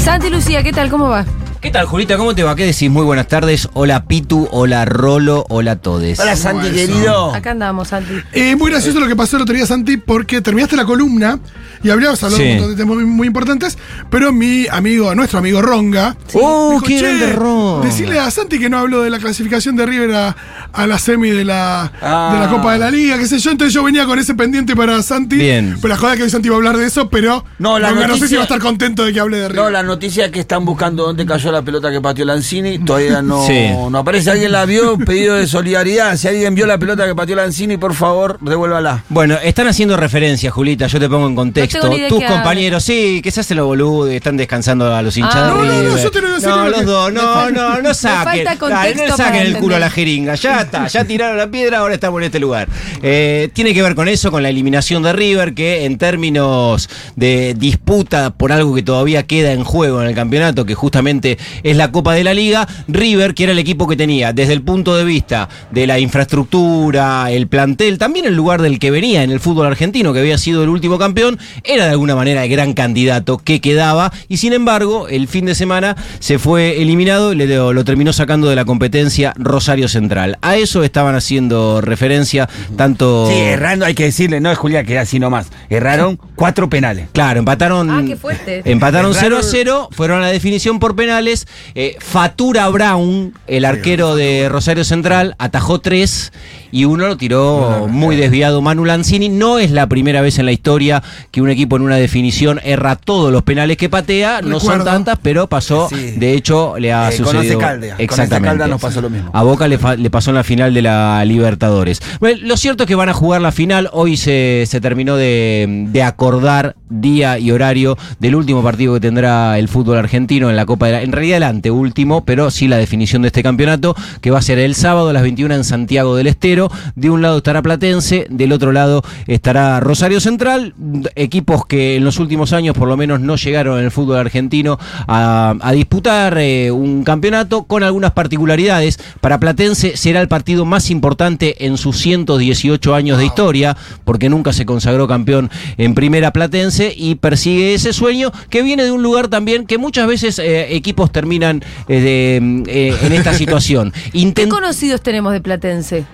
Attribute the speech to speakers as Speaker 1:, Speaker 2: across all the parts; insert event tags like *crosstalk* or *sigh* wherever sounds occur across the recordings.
Speaker 1: Santi Lucía, ¿qué tal? ¿Cómo va?
Speaker 2: ¿Qué tal, Julita? ¿Cómo te va? ¿Qué decís? Muy buenas tardes. Hola, Pitu. Hola, Rolo. Hola, Todes.
Speaker 3: Hola Santi
Speaker 4: eso?
Speaker 3: querido.
Speaker 1: Acá andamos, Santi.
Speaker 4: Eh, muy gracioso lo que pasó el otro día, Santi, porque terminaste la columna y habríamos hablado
Speaker 2: Sí.
Speaker 4: de un montón de temas muy, muy importantes, pero mi amigo, nuestro amigo Ronga.
Speaker 2: ¡Oh,
Speaker 4: dijo,
Speaker 2: qué
Speaker 4: "Che,
Speaker 2: grande Ronga".
Speaker 4: Decirle a Santi que no habló de la clasificación de River a, a la semi de la,
Speaker 3: Ah.
Speaker 4: de la Copa de la Liga, qué sé yo. Entonces yo venía con ese pendiente para Santi.
Speaker 2: Bien.
Speaker 4: Pero la joda que hoy Santi va a hablar de eso, pero
Speaker 3: No, la
Speaker 4: Ronga no sé si va a estar contento de que hable de River.
Speaker 3: No, la noticia es que están buscando dónde cayó la pelota que pateó Lanzini. Todavía no,
Speaker 2: Sí.
Speaker 3: no aparece. ¿Alguien la vio? Pedido de solidaridad. Si alguien vio la pelota que pateó Lanzini, por favor, devuélvala.
Speaker 2: Bueno, están haciendo referencia, Julita, yo te pongo en contexto.
Speaker 1: No
Speaker 2: Tus compañeros, sí, que se hacen los boludos, están descansando a los hinchas
Speaker 1: Ah.
Speaker 2: de
Speaker 4: No, no, no, yo te lo
Speaker 2: No,
Speaker 4: lo
Speaker 2: los dos, no, no, no, saquen. Dale, no le saquen el culo a la jeringa. Ya está, ya tiraron la piedra, ahora estamos en este lugar. Eh, tiene que ver con eso, con la eliminación de River, que en términos de disputa por algo que todavía queda en juego en el campeonato, que justamente es la Copa de la Liga, River, que era el equipo que tenía desde el punto de vista de la infraestructura, el plantel, también el lugar del que venía en el fútbol argentino, que había sido el último campeón, era de alguna manera el gran candidato que quedaba y sin embargo el fin de semana se fue eliminado y le- lo, lo terminó sacando de la competencia Rosario Central. A eso estaban haciendo referencia tanto...
Speaker 3: Sí, errando, hay que decirle, no es Julián que así nomás. Erraron cuatro penales.
Speaker 2: Claro, empataron.
Speaker 1: Ah, qué fuerte.
Speaker 2: Empataron 0 a
Speaker 3: Erraron-
Speaker 2: 0, fueron a la definición por penales. Eh, Fatura Brown, el arquero de Rosario Central, atajó tres y uno lo tiró muy desviado Manu Lanzini. No es la primera vez en la historia que un equipo en una definición erra todos los penales que patea. No son tantas, pero pasó.
Speaker 3: Sí.
Speaker 2: De hecho, le ha
Speaker 3: Eh, con
Speaker 2: sucedido.
Speaker 3: Con
Speaker 2: Exactamente.
Speaker 3: Caldas nos pasó lo mismo.
Speaker 2: A Boca le, pasó en la final de la Libertadores. Bueno, lo cierto es que van a jugar la final. Hoy se, se terminó de, de acordar día y horario del último partido que tendrá el fútbol argentino en la Copa de la... En realidad el anteúltimo, pero sí la definición de este campeonato, que va a ser el sábado a las 21 en Santiago del Estero. De un lado estará Platense, del otro lado estará Rosario Central. Equipos que en los últimos años por lo menos no llegaron en el fútbol argentino a, a disputar eh, un campeonato con algunas particularidades. Para Platense será el partido más importante en sus 118 años de historia, porque nunca se consagró campeón en primera Platense y persigue ese sueño que viene de un lugar también que muchas veces eh, equipos terminan eh, de, eh, en esta *laughs* situación.
Speaker 1: ¿Qué conocidos tenemos de Platense?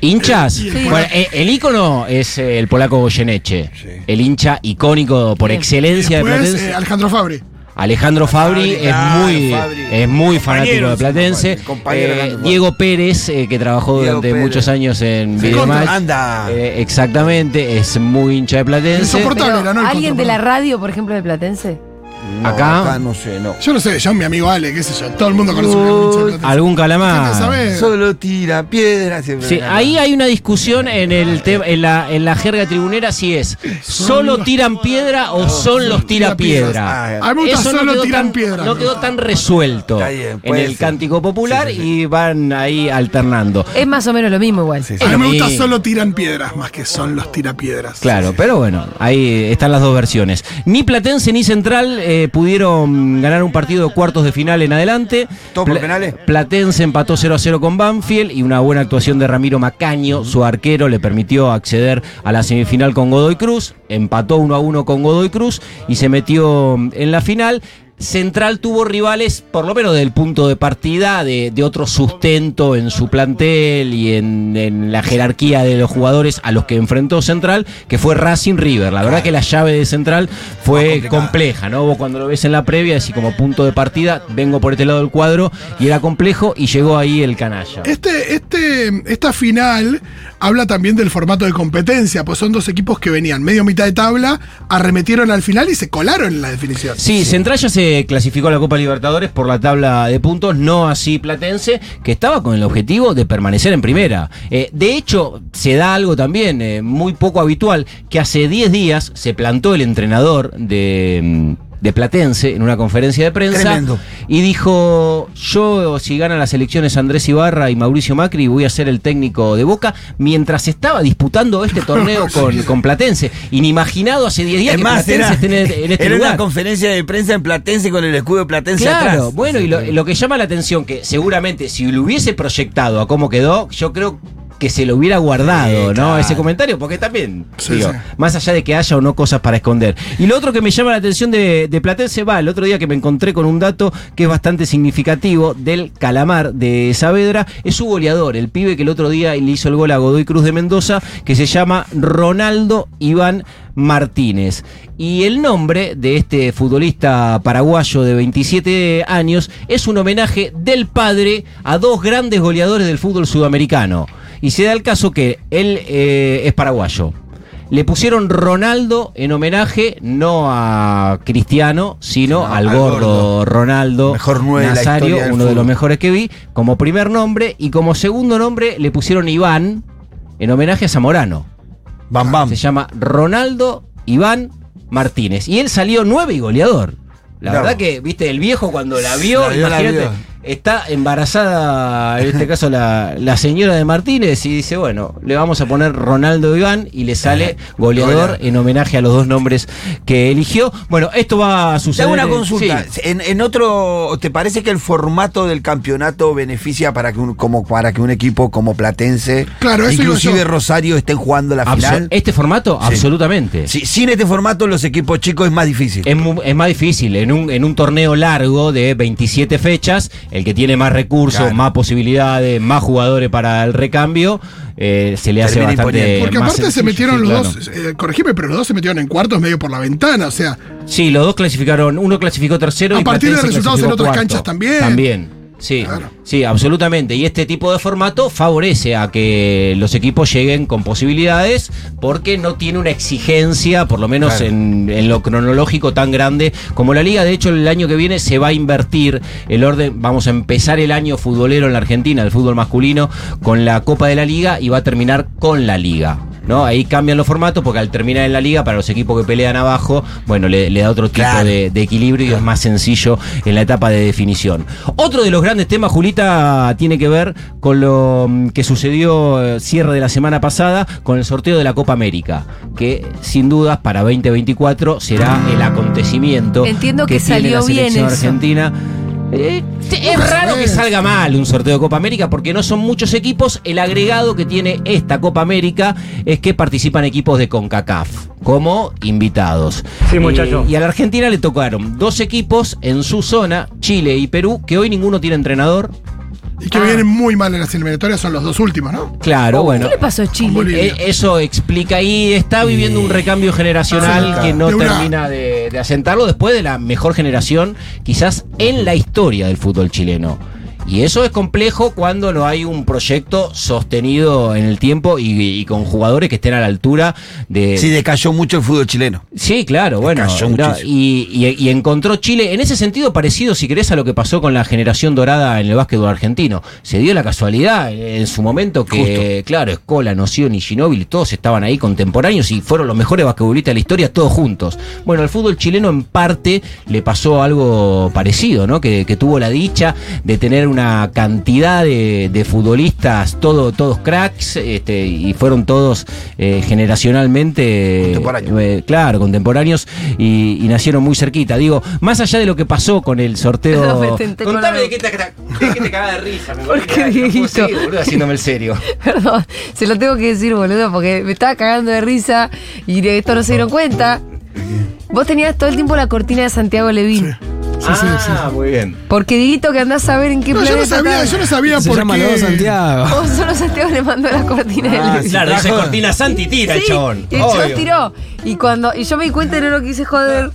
Speaker 2: ¿Hinchas?
Speaker 4: Sí.
Speaker 2: Bueno, eh, el ícono es eh, el polaco Goyeneche,
Speaker 3: Sí.
Speaker 2: el hincha icónico por
Speaker 1: Bien.
Speaker 2: excelencia de
Speaker 4: Después,
Speaker 2: Platense.
Speaker 4: eh, Alejandro Fabri.
Speaker 2: Alejandro Fabri,
Speaker 3: Fabri,
Speaker 2: es muy
Speaker 3: Fabri.
Speaker 2: es muy fanático de Platense. Eh. Diego Pérez, eh, que trabajó
Speaker 3: Diego
Speaker 2: durante
Speaker 3: Pérez.
Speaker 2: muchos años en Videomatch.
Speaker 3: anda.
Speaker 2: Eh, exactamente, es muy hincha de Platense.
Speaker 4: Insoportable.
Speaker 1: Pero, ¿Alguien de la radio, por ejemplo, de Platense?
Speaker 3: No,
Speaker 2: Acá.
Speaker 3: no sé, no.
Speaker 4: Yo no sé, yo mi amigo Ale, qué sé yo. Todo el mundo conoce un Platense.
Speaker 2: Algún calamar.
Speaker 4: ¿sabes?
Speaker 3: Solo tira piedras. siempre
Speaker 2: Sí, ahí hay una discusión en el tema, en la, en la jerga tribunera si es solo tiran piedra o son los tira piedra.
Speaker 3: Ah,
Speaker 4: A mí me gusta
Speaker 2: Eso no
Speaker 4: solo
Speaker 2: quedó
Speaker 4: tiran
Speaker 2: tan-
Speaker 4: piedra.
Speaker 2: No quedó tan resuelto
Speaker 3: bien,
Speaker 2: en el
Speaker 3: ser.
Speaker 2: cántico popular
Speaker 3: Sí, sí, sí.
Speaker 2: y van ahí alternando.
Speaker 1: Es más o menos lo mismo igual.
Speaker 3: Sí, sí.
Speaker 4: A mí me gusta solo tiran piedras, más que son los tirapiedras.
Speaker 2: Claro, pero bueno, ahí están las dos versiones. Ni Platense ni Central eh, pudieron ganar un partido de cuartos de final en adelante.
Speaker 3: ¿Todo por
Speaker 2: Pla-
Speaker 3: penales?
Speaker 2: Platense empató 0 a 0 con Banfield y una buena actuación de Ramiro Macaño, su arquero, le permitió acceder a la semifinal con Godoy Cruz. Empató 1 a 1 con Godoy Cruz y se metió en la final. Central tuvo rivales, por lo menos del punto de partida, de, de otro sustento en su plantel y en, en la jerarquía de los jugadores a los que enfrentó Central, que fue Racing River. La verdad que la llave de Central fue compleja, ¿no? Vos cuando lo ves en la previa, así como punto de partida, vengo por este lado del cuadro y era complejo y llegó ahí el canalla.
Speaker 4: Este, este, esta final habla también del formato de competencia, pues son dos equipos que venían medio mitad de tabla, arremetieron al final y se colaron en la definición.
Speaker 2: Sí, Central ya se clasificó a la Copa Libertadores por la tabla de puntos, no así Platense, que estaba con el objetivo de permanecer en primera. Eh, de hecho, se da algo también eh, muy poco habitual, que hace 10 días se plantó el entrenador de... de Platense en una conferencia de prensa
Speaker 3: Tremendo.
Speaker 2: y dijo yo si ganan las elecciones Andrés Ibarra y Mauricio Macri voy a ser el técnico de Boca mientras estaba disputando este *laughs* torneo con, con Platense inimaginado hace 10 días
Speaker 3: Es
Speaker 2: que
Speaker 3: más,
Speaker 2: Platense
Speaker 3: era,
Speaker 2: esté en, en este
Speaker 3: era
Speaker 2: lugar
Speaker 3: una conferencia de prensa en Platense con el escudo de Platense
Speaker 2: Claro,
Speaker 3: atrás.
Speaker 2: bueno, y lo, lo que llama la atención, que seguramente si lo hubiese proyectado a cómo quedó, yo creo que se lo hubiera guardado,
Speaker 3: Sí,
Speaker 2: ¿no?
Speaker 3: claro.
Speaker 2: Ese comentario, porque también,
Speaker 4: Sí,
Speaker 2: digo,
Speaker 4: sí.
Speaker 2: más allá de que haya o no cosas para esconder. Y lo otro que me llama la atención de, de Platense va, el otro día que me encontré con un dato que es bastante significativo del Calamar de Saavedra, es su goleador, el pibe que el otro día le hizo el gol a Godoy Cruz de Mendoza, que se llama Ronaldo Iván Martínez. Y el nombre de este futbolista paraguayo de 27 años es un homenaje del padre a dos grandes goleadores del fútbol sudamericano. Y se da el caso que él eh, es paraguayo. Le pusieron Ronaldo en homenaje no a Cristiano, sino
Speaker 3: No,
Speaker 2: al
Speaker 3: al
Speaker 2: gordo,
Speaker 3: gordo.
Speaker 2: Ronaldo
Speaker 3: Mejor nueve
Speaker 2: Nazario, uno de los mejores que vi, como primer nombre. Y como segundo nombre le pusieron Iván en homenaje a Zamorano.
Speaker 3: Bam Bam.
Speaker 2: Se llama Ronaldo Iván Martínez. Y él salió nueve y goleador. La
Speaker 3: Claro.
Speaker 2: verdad que, viste, el viejo cuando la vio,
Speaker 3: La vio, la
Speaker 2: imagínate,
Speaker 3: vio.
Speaker 2: Está embarazada, en este caso la, la señora de Martínez, y dice, bueno, le vamos a poner Ronaldo Iván y le sale goleador en homenaje a los dos nombres que eligió. Bueno, esto va a
Speaker 3: Te
Speaker 2: suceder.
Speaker 3: hago una
Speaker 2: en-
Speaker 3: consulta.
Speaker 2: sí.
Speaker 3: En, en otro, ¿te parece que el formato del campeonato beneficia para que un, como para que un equipo como Platense,
Speaker 4: Claro,
Speaker 3: inclusive. Rosario, estén jugando la final?
Speaker 2: Este formato,
Speaker 3: Sí.
Speaker 2: absolutamente.
Speaker 3: Sí, sin este formato, los equipos chicos es más difícil.
Speaker 2: Es, es más difícil. En un, en un torneo largo de 27 fechas, el que tiene más recursos,
Speaker 3: Claro.
Speaker 2: más posibilidades, más jugadores para el recambio, eh, se le hace
Speaker 3: Termina
Speaker 2: bastante.
Speaker 4: Porque
Speaker 2: más
Speaker 4: aparte se metieron
Speaker 2: sí,
Speaker 4: los
Speaker 2: claro.
Speaker 4: dos, eh, corregime, pero los dos se metieron en cuartos medio por la ventana, o sea,
Speaker 2: Sí, los dos clasificaron. Uno clasificó tercero
Speaker 4: A
Speaker 2: y
Speaker 4: partir de resultados en otras
Speaker 2: cuarto.
Speaker 4: canchas también.
Speaker 2: También. Sí,
Speaker 4: Claro.
Speaker 2: sí, absolutamente. Y este tipo de formato favorece a que los equipos lleguen con posibilidades porque no tiene una exigencia, por lo menos
Speaker 3: Claro.
Speaker 2: en, en lo cronológico, tan grande como la liga. De hecho, el año que viene se va a invertir el orden. Vamos a empezar el año futbolero en la Argentina, el fútbol masculino, con la Copa de la Liga y va a terminar con la liga. ¿No? Ahí cambian los formatos porque al terminar en la liga, para los equipos que pelean abajo, bueno, le, le da otro tipo
Speaker 3: Claro.
Speaker 2: de, de equilibrio y es más sencillo en la etapa de definición. Otro de los grandes temas, Julita, tiene que ver con lo mm, que sucedió eh, cierre de la semana pasada con el sorteo de la Copa América, que sin dudas para 2024 será el acontecimiento
Speaker 1: Entiendo que
Speaker 2: tiene
Speaker 1: salió
Speaker 2: la
Speaker 1: bien
Speaker 2: selección
Speaker 1: eso.
Speaker 2: argentina. Eh, es raro que salga mal un sorteo de Copa América porque no son muchos equipos. El agregado que tiene esta Copa América es que participan equipos de CONCACAF como invitados.
Speaker 5: Sí, muchacho.
Speaker 2: Eh, y a la Argentina le tocaron dos equipos en su zona, Chile y Perú, que hoy ninguno tiene entrenador.
Speaker 4: Y que vienen muy mal en las eliminatorias, son los dos últimos, ¿no?
Speaker 2: Claro, bueno.
Speaker 1: ¿Qué le pasó a Chile?
Speaker 2: Eh, Eso explica y está viviendo un recambio generacional
Speaker 3: Ah,
Speaker 2: que no
Speaker 4: de una-
Speaker 2: termina de, de asentarlo después de la mejor generación quizás en la historia del fútbol chileno. Y eso es complejo cuando no hay un proyecto sostenido en el tiempo y, y con jugadores que estén a la altura de...
Speaker 3: Sí, decayó mucho el fútbol chileno.
Speaker 2: Sí, claro, bueno. no, y, y- y encontró Chile, en ese sentido parecido, si querés, a lo que pasó con la generación dorada en el básquetbol argentino. Se dio la casualidad en su momento que, claro, Escola, Noción y Ginóbili, todos estaban ahí contemporáneos y fueron los mejores basquetbolistas de la historia, todos juntos. Bueno, al fútbol chileno en parte le pasó algo parecido, ¿no? Que, que tuvo la dicha de tener una cantidad de, de futbolistas, todo, todos cracks, este, y fueron todos eh, generacionalmente
Speaker 3: Contemporáneos.
Speaker 2: eh, claro, contemporáneos y, y nacieron muy cerquita. Digo, más allá de lo que pasó con el sorteo.
Speaker 1: No,
Speaker 2: contame de qué te, de qué te cagás de risa. me
Speaker 1: ¿Por
Speaker 2: voy a
Speaker 1: qué,
Speaker 2: quedar, no puedo
Speaker 1: Dieguito?
Speaker 2: seguir, boludo, haciéndome el serio. *laughs*
Speaker 1: Perdón, se lo tengo que decir, boludo, porque me estaba cagando de risa y de esto no se dieron cuenta. Vos tenías todo el tiempo la cortina de Santiago Levín.
Speaker 4: Sí, sí, sí.
Speaker 2: ah, muy bien.
Speaker 1: Porque Diguito que andás a ver en qué
Speaker 4: No, yo no
Speaker 1: planeta
Speaker 4: sabía, yo no sabía
Speaker 5: Se
Speaker 4: por
Speaker 5: llama
Speaker 4: qué.
Speaker 5: Lodo Santiago. *laughs*
Speaker 1: O solo Santiago le mandó la cortina
Speaker 3: Ah,
Speaker 1: Levín.
Speaker 3: sí.
Speaker 2: Claro, dice. Cortina Santi tira el
Speaker 1: Sí,
Speaker 2: chabón.
Speaker 1: y el chabón
Speaker 2: Obvio.
Speaker 1: tiró. Y cuando y yo me di cuenta y no lo quise joder.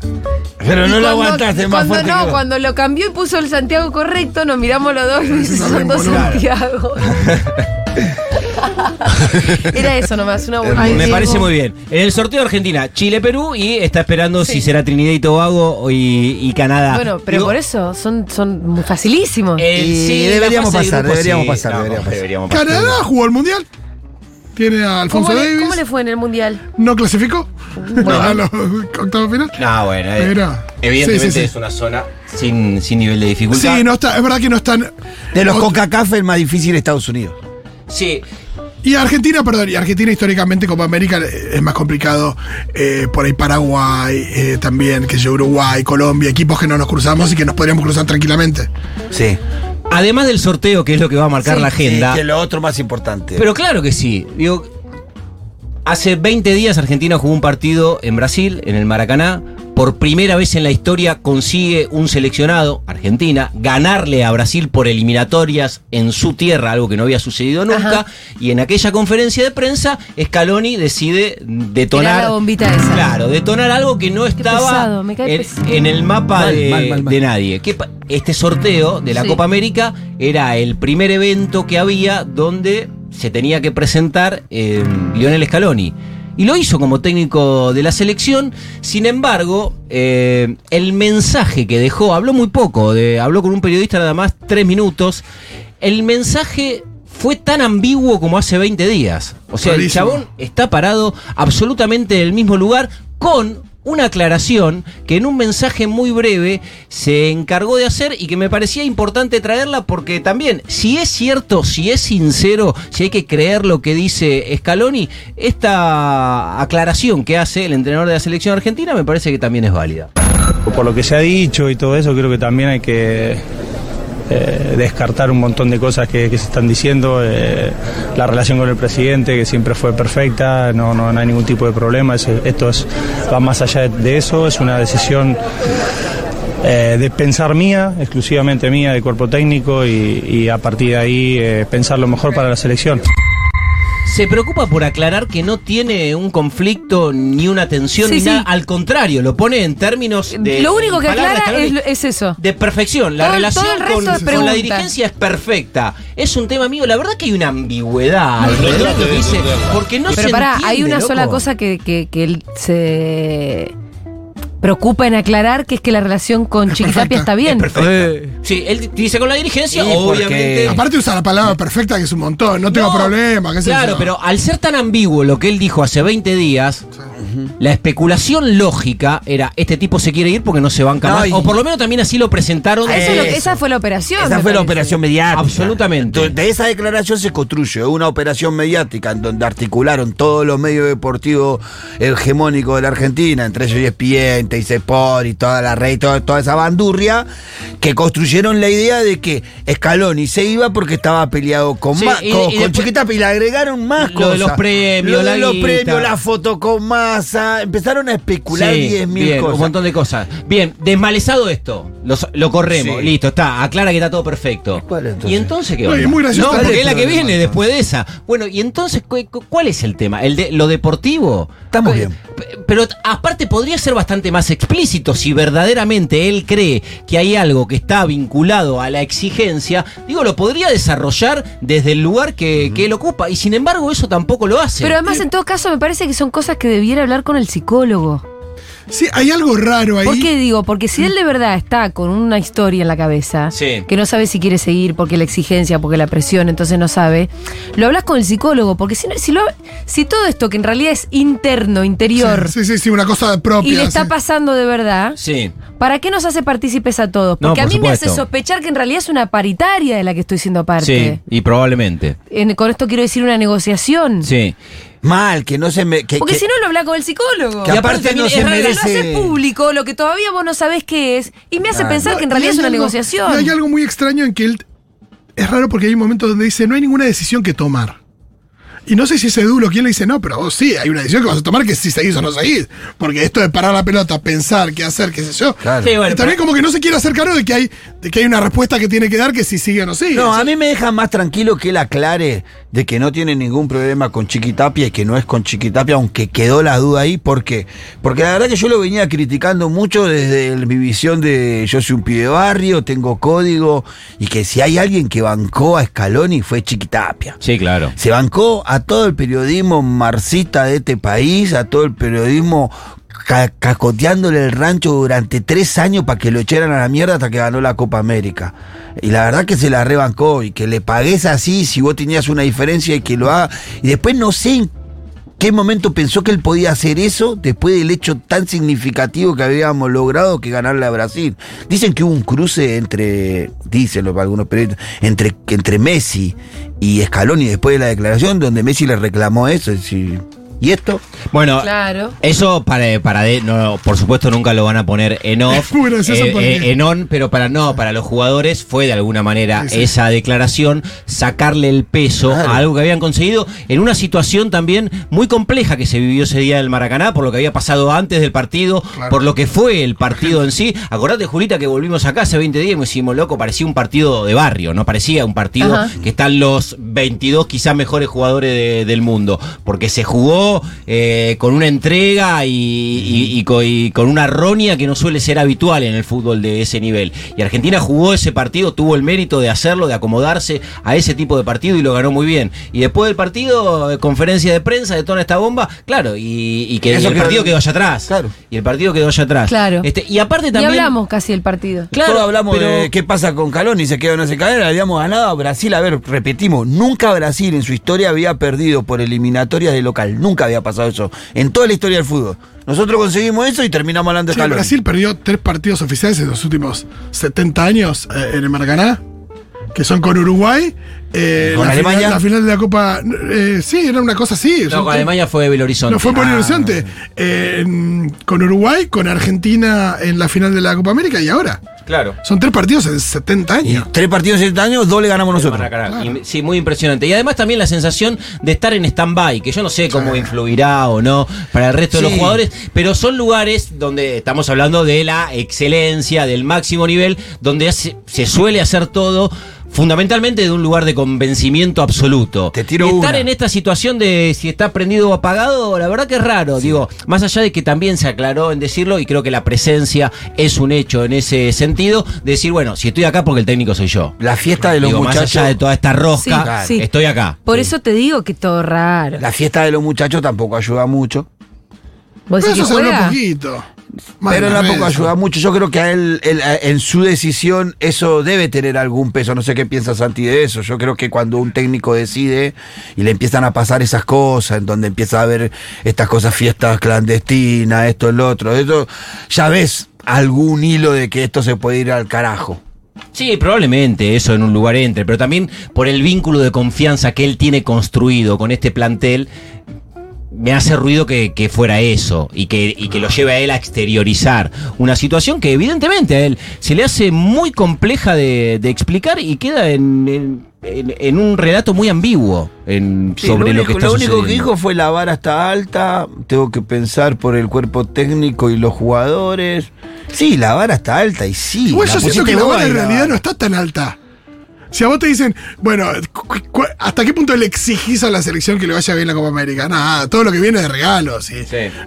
Speaker 3: Pero
Speaker 1: Y
Speaker 3: no lo
Speaker 1: cuando-
Speaker 3: aguantaste más
Speaker 1: cuando
Speaker 3: fuerte.
Speaker 1: No,
Speaker 3: que-
Speaker 1: cuando lo cambió y puso el Santiago correcto, nos miramos los dos y dice, son dos. Santiago. *laughs* *laughs* Era eso nomás, una buena
Speaker 2: Me parece muy bien. En el sorteo de Argentina, Chile-Perú y está esperando
Speaker 1: Sí.
Speaker 2: si será Trinidad y Tobago y, y Canadá.
Speaker 1: Bueno, pero
Speaker 2: Digo,
Speaker 1: por eso son, son muy facilísimos.
Speaker 2: eh,
Speaker 3: Y
Speaker 2: sí,
Speaker 3: deberíamos pasar, deberíamos
Speaker 2: sí.
Speaker 3: pasar,
Speaker 2: No,
Speaker 3: deberíamos pasar.
Speaker 2: deberíamos pasar.
Speaker 4: Canadá jugó el mundial. Tiene a
Speaker 1: ¿Cómo
Speaker 4: Alfonso
Speaker 1: le,
Speaker 4: Davis.
Speaker 1: cómo le fue en el mundial?
Speaker 4: No clasificó. *laughs* A los octavos final.
Speaker 2: No, bueno, eh,
Speaker 4: Mira.
Speaker 2: evidentemente
Speaker 4: Sí, sí, sí.
Speaker 2: es una zona sin, sin nivel de dificultad.
Speaker 4: Sí, no está, es verdad que no están.
Speaker 3: De los CONCACAF el más difícil es Estados Unidos.
Speaker 2: Sí,
Speaker 4: Y Argentina, perdón, y Argentina históricamente Copa América eh, es más complicado. eh, por ahí Paraguay eh, también, que yo Uruguay, Colombia, equipos que no nos cruzamos y que nos podríamos cruzar tranquilamente.
Speaker 3: Sí.
Speaker 2: Además del sorteo, que es lo que va a marcar
Speaker 1: Sí.
Speaker 2: la agenda.
Speaker 3: Sí, que es lo otro más importante.
Speaker 2: Pero claro que sí. Digo, hace 20 días Argentina jugó un partido en Brasil, en el Maracaná. Por primera vez en la historia consigue un seleccionado, Argentina, ganarle a Brasil por eliminatorias en su tierra, algo que no había sucedido nunca.
Speaker 1: Ajá.
Speaker 2: Y en aquella conferencia de prensa, Scaloni decide detonar.
Speaker 1: La bombita esa.
Speaker 2: Claro, detonar algo que no estaba
Speaker 1: pesado,
Speaker 2: en, el mapa
Speaker 3: Mal,
Speaker 2: de,
Speaker 3: mal, mal, mal.
Speaker 2: de nadie. ¿Qué pa- este sorteo de la
Speaker 1: Sí.
Speaker 2: Copa América era el primer evento que había donde se tenía que presentar eh, Lionel Scaloni. Y lo hizo como técnico de la selección. Sin embargo, eh, el mensaje que dejó, habló muy poco, de, habló con un periodista nada más tres minutos. El mensaje fue tan ambiguo como hace 20 días. O sea,
Speaker 4: Clarísimo.
Speaker 2: el chabón está parado absolutamente en el mismo lugar con una aclaración que en un mensaje muy breve se encargó de hacer y que me parecía importante traerla porque también, si es cierto, si es sincero, si hay que creer lo que dice Scaloni, esta aclaración que hace el entrenador de la selección argentina me parece que también es válida.
Speaker 5: Por lo que se ha dicho y todo eso, creo que también hay que eh, descartar un montón de cosas que, se están diciendo. eh, la relación con el presidente, que siempre fue perfecta, no, no, no hay ningún tipo de problema. es- esto es, va más allá de eso, es una decisión eh, de pensar mía, exclusivamente mía, de cuerpo técnico, y, y a partir de ahí eh, pensar lo mejor para la selección.
Speaker 2: Se preocupa por aclarar que no tiene un conflicto ni una tensión
Speaker 1: Sí,
Speaker 2: ni
Speaker 1: sí.
Speaker 2: nada, al contrario, lo pone en términos de...
Speaker 1: Lo único que aclara es, es eso.
Speaker 2: de perfección. La
Speaker 1: Todo-
Speaker 2: relación
Speaker 1: todo
Speaker 2: con, la dirigencia es perfecta. Es un tema mío. La verdad que hay una ambigüedad alrededor de lo que dice. Porque no
Speaker 1: Pero
Speaker 2: se
Speaker 1: pará, hay una
Speaker 2: loco.
Speaker 1: sola cosa que, que, que él se preocupa en aclarar, que es que la relación con Chiquitapia está bien.
Speaker 2: Perfecto. Sí, él dice con la dirigencia,
Speaker 3: Sí, porque-
Speaker 2: obviamente.
Speaker 4: Aparte usa la palabra perfecta, que es un montón. No tengo
Speaker 2: No,
Speaker 4: problema, qué sé
Speaker 2: Claro,
Speaker 4: yo.
Speaker 2: pero al ser tan ambiguo lo que él dijo hace 20 días, la especulación lógica era: este tipo se quiere ir porque no se banca
Speaker 3: No,
Speaker 2: más.
Speaker 3: y-
Speaker 2: O por lo menos también así lo presentaron.
Speaker 1: Eso es lo que-
Speaker 3: Eso.
Speaker 1: esa fue la operación.
Speaker 3: Esa fue la operación mediática.
Speaker 2: Absolutamente.
Speaker 3: Entonces, De esa declaración se construye una operación mediática en donde articularon todos los medios deportivos hegemónicos de la Argentina, entre ellos ESPN, Sport y toda la red, toda, toda esa bandurria, que construyeron la idea de que Scaloni se iba porque estaba peleado con,
Speaker 2: Sí, y-
Speaker 3: con,
Speaker 2: y
Speaker 3: con
Speaker 2: después-
Speaker 3: Chiquitapia y le agregaron más
Speaker 2: Lo
Speaker 3: cosas.
Speaker 2: de los premios,
Speaker 3: Lo de
Speaker 2: la
Speaker 3: los
Speaker 2: guita.
Speaker 3: premios, la foto con Empezaron a especular
Speaker 2: Sí,
Speaker 3: 10.000
Speaker 2: bien,
Speaker 3: cosas.
Speaker 2: Un montón de cosas. Bien, desmalezado esto. Lo, lo corremos.
Speaker 3: Sí.
Speaker 2: Listo, está. Aclara que está todo perfecto.
Speaker 3: ¿Cuál es, entonces?
Speaker 2: ¿Y entonces qué
Speaker 4: No, y muy gracioso
Speaker 2: No, porque es la que
Speaker 3: ¿Cuál es el
Speaker 2: viene después de esa. Bueno, y entonces, ¿cu- cu- ¿cuál es el tema? ¿El de, ¿Lo deportivo?
Speaker 3: Estamos bien.
Speaker 2: Pero aparte podría ser bastante más explícito si verdaderamente él cree que hay algo que está vinculado a la exigencia. Digo, lo podría desarrollar desde el lugar que, que él ocupa. Y sin embargo, eso tampoco lo hace.
Speaker 1: Pero además, en todo caso, me parece que son cosas que debiera hablar con el psicólogo.
Speaker 4: Sí, hay algo raro ahí.
Speaker 1: ¿Por qué digo? Porque si él de verdad está con una historia en la cabeza,
Speaker 2: Sí.
Speaker 1: que no sabe si quiere seguir porque la exigencia, porque la presión, entonces no sabe, lo hablas con el psicólogo, porque si, no- si, lo, si todo esto que en realidad es interno, interior,
Speaker 4: Sí, sí, sí, una cosa propia.
Speaker 1: y le está
Speaker 4: sí.
Speaker 1: pasando de verdad,
Speaker 2: Sí.
Speaker 1: ¿para qué nos hace partícipes a todos?
Speaker 2: No,
Speaker 1: Porque a mí me hace sospechar que en realidad es una paritaria de la que estoy siendo parte.
Speaker 2: Sí, y probablemente.
Speaker 1: En- con esto quiero decir una negociación.
Speaker 2: Sí.
Speaker 3: Mal, que no se me. Que,
Speaker 1: Porque
Speaker 3: que-
Speaker 1: si no lo habla con el psicólogo.
Speaker 3: Que
Speaker 2: Y
Speaker 3: aparte
Speaker 2: aparte
Speaker 3: no se
Speaker 2: es raro,
Speaker 1: Lo
Speaker 3: merece.
Speaker 1: hace público, lo que todavía vos no sabés qué es, y me hace
Speaker 3: Claro.
Speaker 1: pensar
Speaker 4: No,
Speaker 1: que en realidad es una
Speaker 4: algo-
Speaker 1: negociación.
Speaker 4: Y hay algo muy extraño en que él. Es raro porque hay un momento donde dice: no hay ninguna decisión que tomar. Y no sé si ese duro quien le dice, no, pero vos sí, hay una decisión que vas a tomar que es si seguís o no seguís. Porque esto de parar la pelota, pensar qué hacer, qué sé yo.
Speaker 3: Claro.
Speaker 2: Sí, bueno,
Speaker 4: y también como que no se quiere hacer cargo de que hay, de que hay una respuesta que tiene que dar que si sigue o no sigue.
Speaker 3: No, a mí me deja más tranquilo que él aclare de que no tiene ningún problema con Chiquitapia y que no es con Chiquitapia, aunque quedó la duda ahí. ¿Por qué? Porque la verdad que yo lo venía criticando mucho desde el- mi visión de yo soy un pibe de barrio, tengo código, y que si hay alguien que bancó a Scaloni fue Chiquitapia.
Speaker 2: Sí, claro.
Speaker 3: Se bancó a todo el periodismo marxista de este país, a todo el periodismo cacoteándole el rancho durante tres años para que lo echaran a la mierda hasta que ganó la Copa América. Y la verdad que se la rebancó y que le pagues así si vos tenías una diferencia y que lo haga. Y después no sé en qué momento pensó que él podía hacer eso después del hecho tan significativo que habíamos logrado que ganarle a Brasil. Dicen que hubo un cruce entre, dicen algunos periodistas, entre, entre Messi y Scaloni después de la declaración donde Messi le reclamó eso. es decir, ¿Y esto?
Speaker 2: Bueno,
Speaker 1: Claro.
Speaker 2: eso para, para de- no, por supuesto nunca lo van a poner en off, eh, eh, en on, pero para no, para los jugadores fue de alguna manera
Speaker 4: Sí, sí.
Speaker 2: esa declaración sacarle el peso
Speaker 3: Claro.
Speaker 2: a algo que habían conseguido en una situación también muy compleja que se vivió ese día del Maracaná, por lo que había pasado antes del partido,
Speaker 4: Claro.
Speaker 2: por lo que fue el partido en sí. Acordate, Julita, que volvimos acá hace 20 días y me decimos, loco, parecía un partido de barrio, no parecía un partido
Speaker 1: Ajá.
Speaker 2: que están los 22 quizás mejores jugadores de- del mundo, porque se jugó eh, con una entrega y, y- y co- y con una roña que no suele ser habitual en el fútbol de ese nivel. Y Argentina jugó ese partido, tuvo el mérito de hacerlo, de acomodarse a ese tipo de partido y lo ganó muy bien. Y después del partido, eh, conferencia de prensa de toda esta bomba, claro, y, y que el
Speaker 3: quedó-
Speaker 2: partido quedó allá atrás.
Speaker 3: Claro.
Speaker 2: Y el partido quedó allá atrás.
Speaker 1: Claro.
Speaker 2: Este, y aparte
Speaker 1: Y
Speaker 2: también...
Speaker 1: hablamos casi del partido.
Speaker 2: Claro,
Speaker 3: Todos hablamos
Speaker 2: pero-
Speaker 3: de qué pasa con Calón y se queda o no se cae. Habíamos ganado a Brasil. A ver, repetimos, nunca Brasil en su historia había perdido por eliminatorias de local. Nunca había pasado eso. En toda la historia del fútbol. Nosotros conseguimos eso y terminamos hablando de
Speaker 4: Sí. Brasil perdió tres partidos oficiales en los últimos 70 años eh, en el Maracaná, que son con Uruguay. eh,
Speaker 3: ¿Con
Speaker 4: la
Speaker 3: Alemania?
Speaker 4: Final, la final de la Copa. eh, sí, era una cosa así.
Speaker 2: No, con Alemania fue Belo Horizonte.
Speaker 4: No, fue por
Speaker 3: Ah.
Speaker 4: Horizonte. Eh, con Uruguay, con Argentina en la final de la Copa América y ahora.
Speaker 2: Claro.
Speaker 4: Son tres partidos en 70
Speaker 3: Y
Speaker 4: años.
Speaker 3: tres partidos en 70 años, dos le ganamos nosotros.
Speaker 2: Y- Sí, muy impresionante. Y además también la sensación de estar en stand-by, que yo no sé cómo influirá o no para el resto de los jugadores, pero son lugares donde estamos hablando de la excelencia, del máximo nivel, donde se, se suele hacer todo. Fundamentalmente de un lugar de convencimiento absoluto.
Speaker 3: Te tiro
Speaker 2: y estar
Speaker 3: una.
Speaker 2: en esta situación de si está prendido o apagado, la verdad que es raro. Digo, más allá de que también se aclaró en decirlo, y creo que la presencia es un hecho en ese sentido, de decir, bueno, si estoy acá porque el técnico soy yo.
Speaker 3: La fiesta de los
Speaker 2: Digo, más
Speaker 3: muchachos.
Speaker 2: allá de toda esta rosca,
Speaker 1: Sí, sí.
Speaker 2: estoy acá.
Speaker 1: Por eso te digo que todo raro.
Speaker 3: La fiesta de los muchachos tampoco ayuda mucho.
Speaker 1: ¿Vos
Speaker 4: Pero
Speaker 1: decís
Speaker 4: eso se
Speaker 1: juega?
Speaker 4: poquito.
Speaker 3: Pero tampoco ayuda mucho. Yo creo que a él, él, en su decisión, eso debe tener algún peso. No sé qué piensa Santi de eso. Yo creo que cuando un técnico decide y le empiezan a pasar esas cosas, en donde empieza a haber estas cosas, fiestas clandestinas, esto, el otro, eso, ya ves algún hilo de que esto se puede ir al carajo.
Speaker 2: Sí, probablemente eso en un lugar entre, pero también por el vínculo de confianza que él tiene construido con este plantel, me hace ruido que, que fuera eso y que, y que lo lleve a él a exteriorizar una situación que evidentemente a él se le hace muy compleja de, de explicar y queda en, en- en- en un relato muy ambiguo en-
Speaker 3: Sí,
Speaker 2: sobre lo,
Speaker 3: único,
Speaker 2: que está
Speaker 3: lo único que dijo fue la vara está alta, tengo que pensar por el cuerpo técnico y los jugadores. Sí, la vara está alta y sí.
Speaker 4: Igual yo
Speaker 3: la
Speaker 4: siento que la vara en realidad no está tan alta. Si a vos te dicen, bueno, ¿hasta qué punto le exigís a la selección que le vaya bien la Copa América? Nada, todo lo que viene de regalos.
Speaker 2: Sí.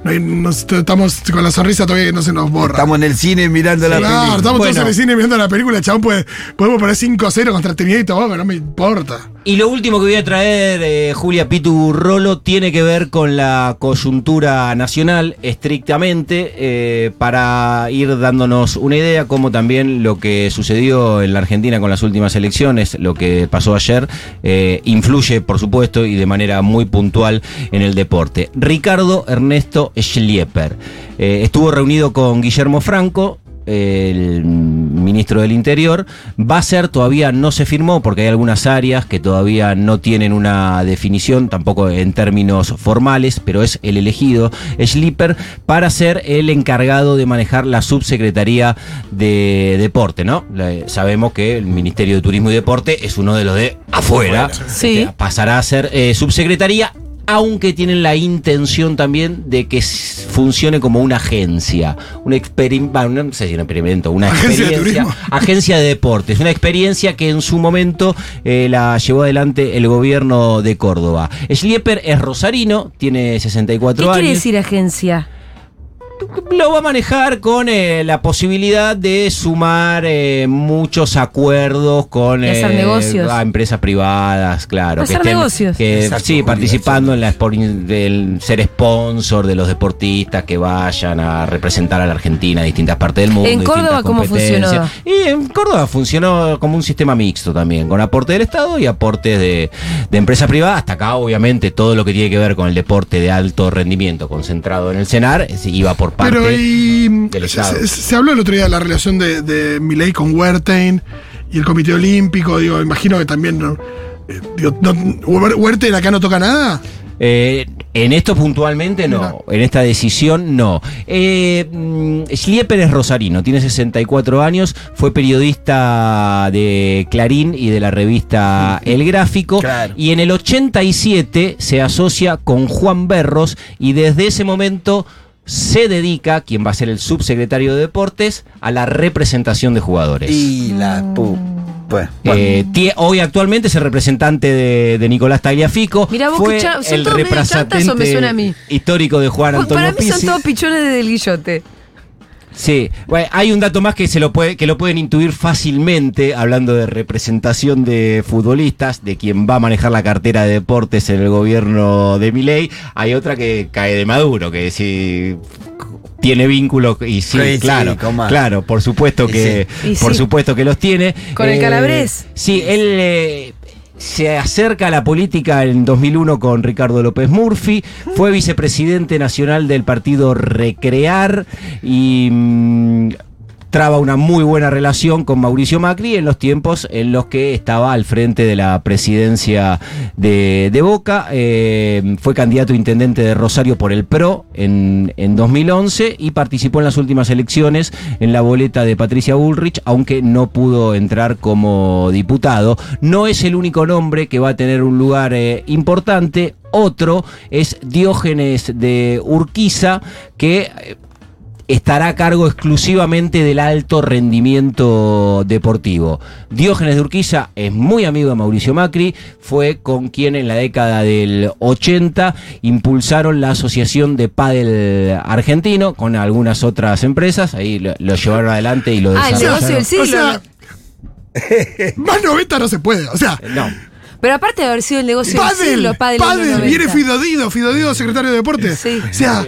Speaker 4: no hay- nos- estamos con la sonrisa todavía que no se nos borra.
Speaker 3: Estamos en el cine mirando la
Speaker 4: Claro,
Speaker 3: película.
Speaker 4: estamos
Speaker 2: Bueno.
Speaker 4: todos en el cine viendo la película, chabón, puede- podemos poner 5-0 contra Trinidad y Tobago, no me importa.
Speaker 2: Y lo último que voy a traer, Julia Pitu Rolo, tiene que ver con la coyuntura nacional estrictamente, eh, para ir dándonos una idea, como también lo que sucedió en la Argentina con las últimas elecciones, lo que pasó ayer, eh, influye, por supuesto, y de manera muy puntual en el deporte. Ricardo Ernesto Schlieper eh, estuvo reunido con Guillermo Franco, el ministro del Interior. Va a ser, todavía no se firmó porque hay algunas áreas que todavía no tienen una definición, tampoco en términos formales, pero es el elegido Schlipper para ser el encargado de manejar la subsecretaría de deporte, ¿no? La- sabemos que el Ministerio de Turismo y Deporte es uno de los de afuera.
Speaker 1: Sí.
Speaker 2: Pasará a ser eh, subsecretaría aunque tienen la intención también de que funcione como una agencia, un experimento, no sé si un experimento, una
Speaker 4: Agencia
Speaker 2: experiencia, agencia de deportes, una experiencia que en su momento eh, la llevó adelante el gobierno de Córdoba. Schlieper es rosarino, tiene
Speaker 1: ¿Qué
Speaker 2: 64 años
Speaker 1: quiere decir agencia?
Speaker 2: Lo va a manejar con eh, la posibilidad de sumar eh, muchos acuerdos con eh,
Speaker 1: negocios.
Speaker 2: a empresas privadas, claro.
Speaker 1: Hacer negocios.
Speaker 2: que,
Speaker 3: Exacto,
Speaker 2: sí, participando en la del ser sponsor de los deportistas que vayan a representar a la Argentina en distintas partes del mundo.
Speaker 1: ¿En
Speaker 2: distintas
Speaker 1: Córdoba cómo
Speaker 2: competencias.
Speaker 1: funcionó?
Speaker 2: Y en Córdoba funcionó como un sistema mixto también, con aporte del Estado y aportes de, de empresas privadas. Hasta acá, obviamente, todo lo que tiene que ver con el deporte de alto rendimiento concentrado en el CENAR eh, iba por parte
Speaker 4: Pero y,
Speaker 2: del
Speaker 4: se,
Speaker 2: Estado.
Speaker 4: se- se habló el otro día de la relación de, de Milei con Huertain y el Comité Olímpico. Digo, imagino que también. no, eh, digo, no- Huertain acá no toca nada.
Speaker 2: Eh, en esto puntualmente no, en esta decisión no. Eh, mm, Schlieper es rosarino, tiene 64 años, fue periodista de Clarín y de la revista El Gráfico
Speaker 3: Claro.
Speaker 2: y en el 87 se asocia con Juan Berros y desde ese momento se dedica, quien va a ser el subsecretario de Deportes, a la representación de jugadores.
Speaker 3: Y la pu. Pues,
Speaker 2: Eh, hoy actualmente es el representante de, de Nicolás Tagliafico.
Speaker 1: Mirá, vos
Speaker 2: fue
Speaker 1: escuchá, ¿son
Speaker 2: el representante
Speaker 1: o me suena a mí?
Speaker 2: histórico de Juan
Speaker 1: Pues
Speaker 2: Antonio
Speaker 1: para mí son todos pichones del guillote.
Speaker 2: Sí, bueno, hay un dato más que se lo puede, que lo pueden intuir fácilmente, hablando de representación de futbolistas, de quien va a manejar la cartera de deportes en el gobierno de Milei. Hay otra que cae de Maduro, que si tiene vínculos y sí,
Speaker 3: Sí, sí,
Speaker 2: claro,
Speaker 3: cómo.
Speaker 2: claro, por supuesto que,
Speaker 1: sí.
Speaker 2: Por
Speaker 1: sí.
Speaker 2: supuesto que los tiene.
Speaker 1: Con el Calabrés.
Speaker 2: Sí, él eh, se acerca a la política en 2001 con Ricardo López Murphy, fue vicepresidente nacional del partido Recrear y mm, traba una muy buena relación con Mauricio Macri en los tiempos en los que estaba al frente de la presidencia de, Boca. Eh, fue candidato a intendente de Rosario por el PRO en, en 2011 y participó en las últimas elecciones en la boleta de Patricia Bullrich, aunque no pudo entrar como diputado. No es el único nombre que va a tener un lugar eh, importante. Otro es Diógenes de Urquiza, que eh, estará a cargo exclusivamente del alto rendimiento deportivo. Diógenes de Urquiza es muy amigo de Mauricio Macri, fue con quien en la década del 80 impulsaron la Asociación de Padel Argentino con algunas otras empresas, ahí lo, lo llevaron adelante y lo
Speaker 1: Ah, el
Speaker 2: desarrollaron.
Speaker 1: negocio del siglo.
Speaker 4: O sea, *laughs* más 90 no se puede. O sea,
Speaker 2: No.
Speaker 1: Pero aparte de haber sido el negocio del
Speaker 4: Padel,
Speaker 1: siglo, Padel, en los
Speaker 4: Padel,
Speaker 1: 90.
Speaker 4: viene Fidodido, Fidodido, secretario de Deportes.
Speaker 1: Sí.
Speaker 4: O sea,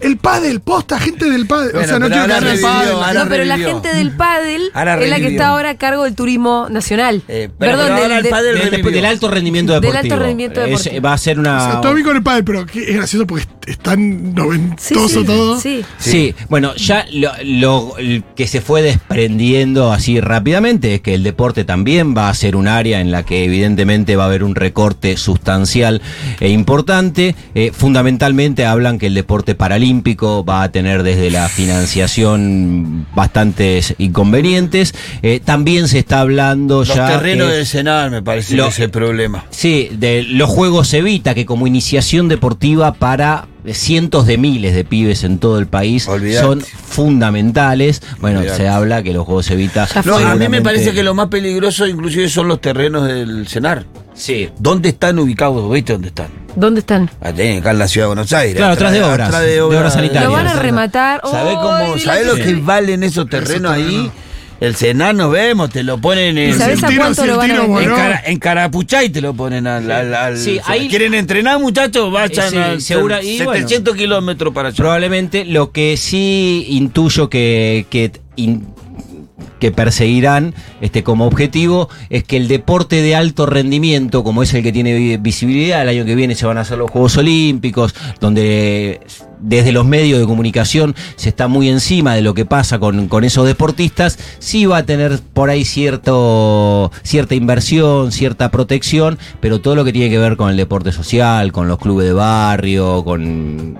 Speaker 4: el Padel, posta, gente del Padel. o sea, no quiero caer el Padel.
Speaker 3: ahora
Speaker 1: No, pero la gente del pádel
Speaker 3: Ahora
Speaker 1: es la que está ahora a cargo del turismo nacional.
Speaker 3: Eh, pero-
Speaker 1: Perdón,
Speaker 3: pero
Speaker 1: del,
Speaker 3: ahora el
Speaker 1: de-
Speaker 3: pádel
Speaker 2: Del, del alto rendimiento
Speaker 1: Del
Speaker 2: deportivo.
Speaker 1: alto rendimiento
Speaker 2: Es-
Speaker 1: deportivo.
Speaker 2: va a ser
Speaker 4: O sea,
Speaker 2: una...
Speaker 4: todo bien con el Padel, pero es gracioso porque es tan noventoso
Speaker 1: sí, sí,
Speaker 4: todo.
Speaker 1: sí.
Speaker 2: Sí, bueno, ya lo, que se fue desprendiendo así rápidamente es que el deporte también va a ser un área en la que evidentemente va a haber un recorte sustancial e importante. Eh, fundamentalmente hablan que el deporte paralímpico va a tener desde la financiación bastantes inconvenientes. Eh, también se está hablando
Speaker 3: Los
Speaker 2: ya...
Speaker 3: terrenos
Speaker 2: que-
Speaker 3: del Senado me parece
Speaker 2: lo-
Speaker 3: que es el problema.
Speaker 2: Sí, de los Juegos Evita, que como iniciación deportiva para cientos de miles de pibes en todo el país
Speaker 3: Olvidate.
Speaker 2: son fundamentales. Bueno,
Speaker 3: Olvidate.
Speaker 2: se habla que los Juegos Evita...
Speaker 3: No, a mí me parece que lo más peligroso inclusive son los terrenos del Senar.
Speaker 2: Sí.
Speaker 3: ¿Dónde están ubicados? ¿Viste dónde están?
Speaker 1: ¿Dónde están?
Speaker 3: Allá acá en la ciudad de Buenos Aires.
Speaker 2: Claro, atrás de obras,
Speaker 3: atrás
Speaker 2: de obras sanitarias.
Speaker 1: Lo van a rematar.
Speaker 3: ¿Sabés, cómo, ¿sabés lo que valen esos terrenos ahí? El Senar nos vemos, te lo ponen
Speaker 1: ¿Y
Speaker 3: en,
Speaker 1: sabés
Speaker 4: el
Speaker 1: a
Speaker 4: tiro,
Speaker 1: cuánto
Speaker 4: si
Speaker 1: lo
Speaker 4: el
Speaker 1: van a
Speaker 4: tiro,
Speaker 3: en, cara, en Carapuchay te lo ponen al... al- al-
Speaker 2: Sí,
Speaker 3: o sea,
Speaker 2: ahí-
Speaker 3: ¿Quieren entrenar, muchachos? Vayan
Speaker 2: Sí,
Speaker 3: a
Speaker 2: segura- y
Speaker 3: 700 kilómetros para allá.
Speaker 2: Probablemente lo que sí intuyo que, que, in- que perseguirán este, como objetivo es que el deporte de alto rendimiento, como es el que tiene vi- visibilidad, el año que viene se van a hacer los Juegos Olímpicos, donde desde los medios de comunicación se está muy encima de lo que pasa con, con esos deportistas, sí va a tener por ahí cierto, cierta inversión, cierta protección, pero todo lo que tiene que ver con el deporte social, con los clubes de barrio, con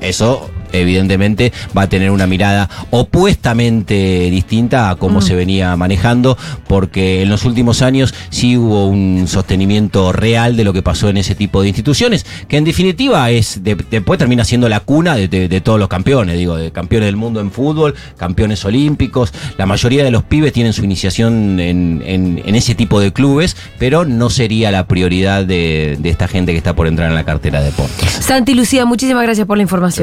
Speaker 2: eso evidentemente va a tener una mirada opuestamente distinta a cómo se venía manejando, porque en los últimos años sí hubo un sostenimiento real de lo que pasó en ese tipo de instituciones, que en definitiva es de- después termina siendo la cuna de, de- de todos los campeones, digo, de campeones del mundo en fútbol, campeones olímpicos, la mayoría de los pibes tienen su iniciación en, en- en ese tipo de clubes, pero no sería la prioridad de, de esta gente que está por entrar en la cartera de deportes.
Speaker 1: Santi Lucía, muchísimas gracias por la información.